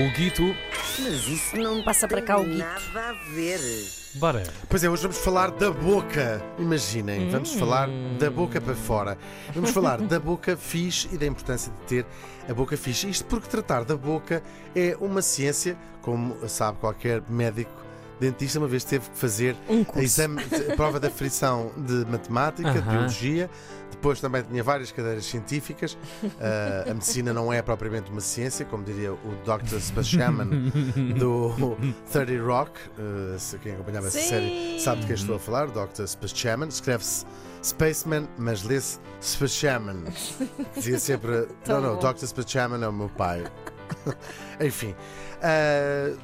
O Guito. Mas isso não Passa para cá o Guito. nada a ver. Bora. Pois é, hoje vamos falar da boca. Imaginem, vamos falar da boca para fora. Vamos falar da boca fixe e da importância de ter a boca fixe. Isto porque tratar da boca é uma ciência, como sabe qualquer médico. Dentista uma vez teve que fazer Um exame, prova da frição de matemática, de biologia, depois também tinha várias cadeiras científicas. Ah, a medicina não é propriamente uma ciência, como diria o Dr. Spaceman do 30 Rock. Ah, se quem acompanhava essa série sabe de quem estou a falar, o Dr. Spaceman. Escreve-se Spaceman, mas lê-se Spaceman. Dizia sempre: Não, não. Dr. Spaceman é o meu pai. Enfim. ah,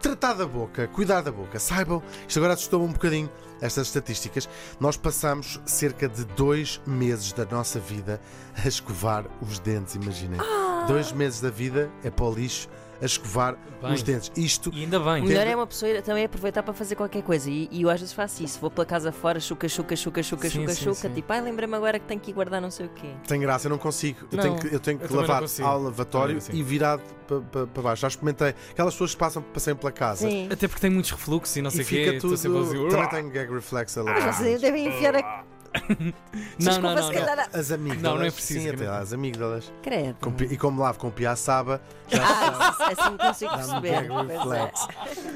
Tratar da boca, cuidar da boca. Saibam, isto agora assustou-me um bocadinho, estas estatísticas. Nós passamos cerca de dois meses da nossa vida a escovar os dentes, imaginem. Ah! Dois meses da vida é para o lixo a escovar Bem. os dentes. Isto E ainda O bem. melhor é uma pessoa também aproveitar para fazer qualquer coisa. E, e eu às vezes faço isso. Vou pela casa fora, chuca, chuca, chuca, chuca, Sim, chuca, sim, chuca. sim. Tipo, ai, lembra-me agora que tenho que ir guardar não sei o quê. tem graça, eu não consigo. Eu Não. tenho que, eu tenho que Eu lavar ao lavatório e virado para baixo. Já experimentei. Aquelas pessoas que passam, passeiam pela casa. Sim. Até porque tem muitos refluxos e não sei o quê. tudo. sempre Também tenho gag reflex a lavar. vocês devem enfiar a. Não, não, não. não. As amígdalas. Não, não é preciso, Sim, até lá, as amígdalas. Credo. Com pi- e como lavo com piaçaba, já Ah, assim consigo perceber. Pois é. reflex.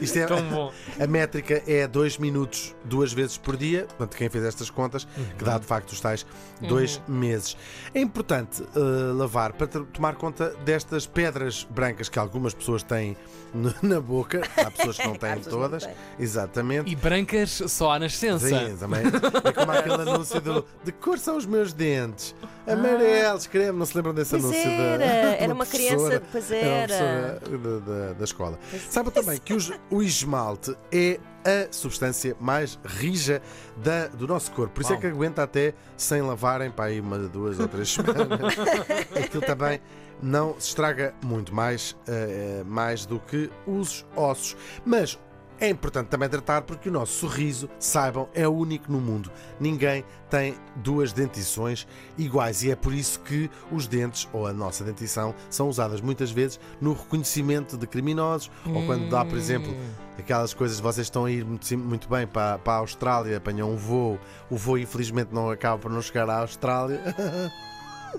Isto é, Tão bom. a métrica é 2 minutos duas vezes por dia. Portanto, quem fez estas contas, que dá de facto os tais dois meses. É importante eh, lavar para tomar conta destas pedras brancas que algumas pessoas têm no- na boca. Há pessoas que não Há têm pessoas que não todas. têm. Exatamente. E brancas só à nascença. Sim, também. É como aquele anúncio do De cor são os meus dentes. Amarelos, creme. Não se lembram desse Pois anúncio? da- era, de era uma criança. Pois Era uma era. professora da, da- da escola. Pois Saiba também que os- o esmalte é a substância mais rija da- do nosso corpo. Por isso é que aguenta até sem lavarem para aí uma, duas ou três semanas. Aquilo também não se estraga muito mais, eh, mais do que os ossos. Mas é importante também tratar porque o nosso sorriso, saibam, é único no mundo. Ninguém tem duas dentições iguais e é por isso que os dentes ou a nossa dentição são usadas muitas vezes no reconhecimento de criminosos ou quando dá, por exemplo, aquelas coisas vocês estão a ir muito, muito bem para, para a Austrália, apanham um voo, o voo infelizmente não acaba por não chegar à Austrália.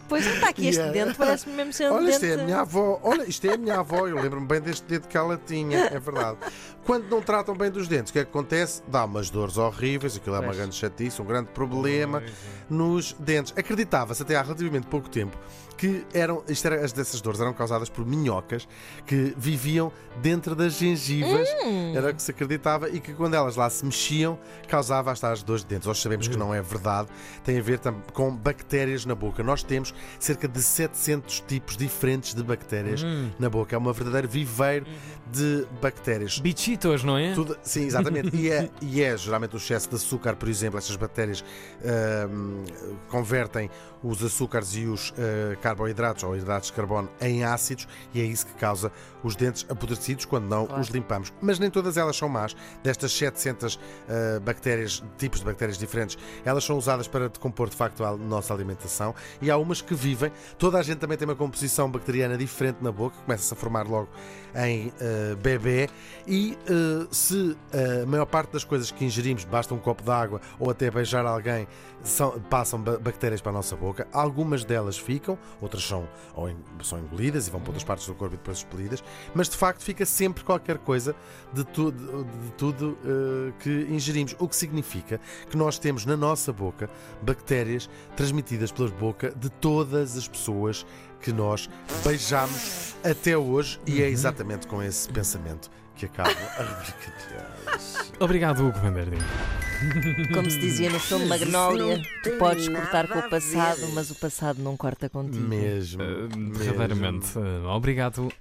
Pois está aqui este Yeah. dente, parece-me mesmo ser um Olha, isto é a minha avó. Olha, isto é a minha avó. Eu lembro-me bem deste dedo que ela tinha, é verdade. Quando não tratam bem dos dentes, o que é que acontece? Dá umas dores horríveis, aquilo é uma grande chatice, um grande problema nos dentes. Acreditava-se até há relativamente pouco tempo que eram, isto era, as dessas dores eram causadas por minhocas que viviam dentro das gengivas. Era o que se acreditava e que quando elas lá se mexiam causava as tais dores de dentes. Nós sabemos que não é verdade. Tem a ver com bactérias na boca. Nós temos cerca de 700 tipos diferentes de bactérias Hum. na boca. É um verdadeiro viveiro de bactérias. Bichitos, não é? Tudo- sim, exatamente. e, é, e é geralmente o excesso de açúcar, por exemplo, estas bactérias ahm, convertem os açúcares e os ah, carboidratos ou hidratos de carbono em ácidos e é isso que causa os dentes apodrecidos quando não Claro. os limpamos. Mas nem todas elas são más. Destas 700 ah, bactérias, tipos de bactérias diferentes, elas são usadas para decompor de facto a nossa alimentação e há umas que vivem. Toda a gente também tem uma composição bacteriana diferente na boca, começa-se a formar logo em ah, bebê. E ah, se a maior parte das coisas que ingerimos, basta um copo de água ou até beijar alguém, são- passam ba- bactérias para a nossa boca, algumas delas ficam, outras são, ou são engolidas e vão para outras partes do corpo e depois expelidas, mas de facto fica sempre qualquer coisa de, tu- de- de tudo ah, que ingerimos, o que significa que nós temos na nossa boca bactérias transmitidas pela boca de todas as pessoas que nós beijamos até hoje e é exatamente com esse pensamento que acaba a rubrica de hoje. Obrigado, Hugo Van Der Ding. Como se dizia no filme Magnólia, tu podes cortar com o passado, ver. mas o passado não corta contigo. Mesmo. Uh, mesmo. verdadeiramente. Uh, obrigado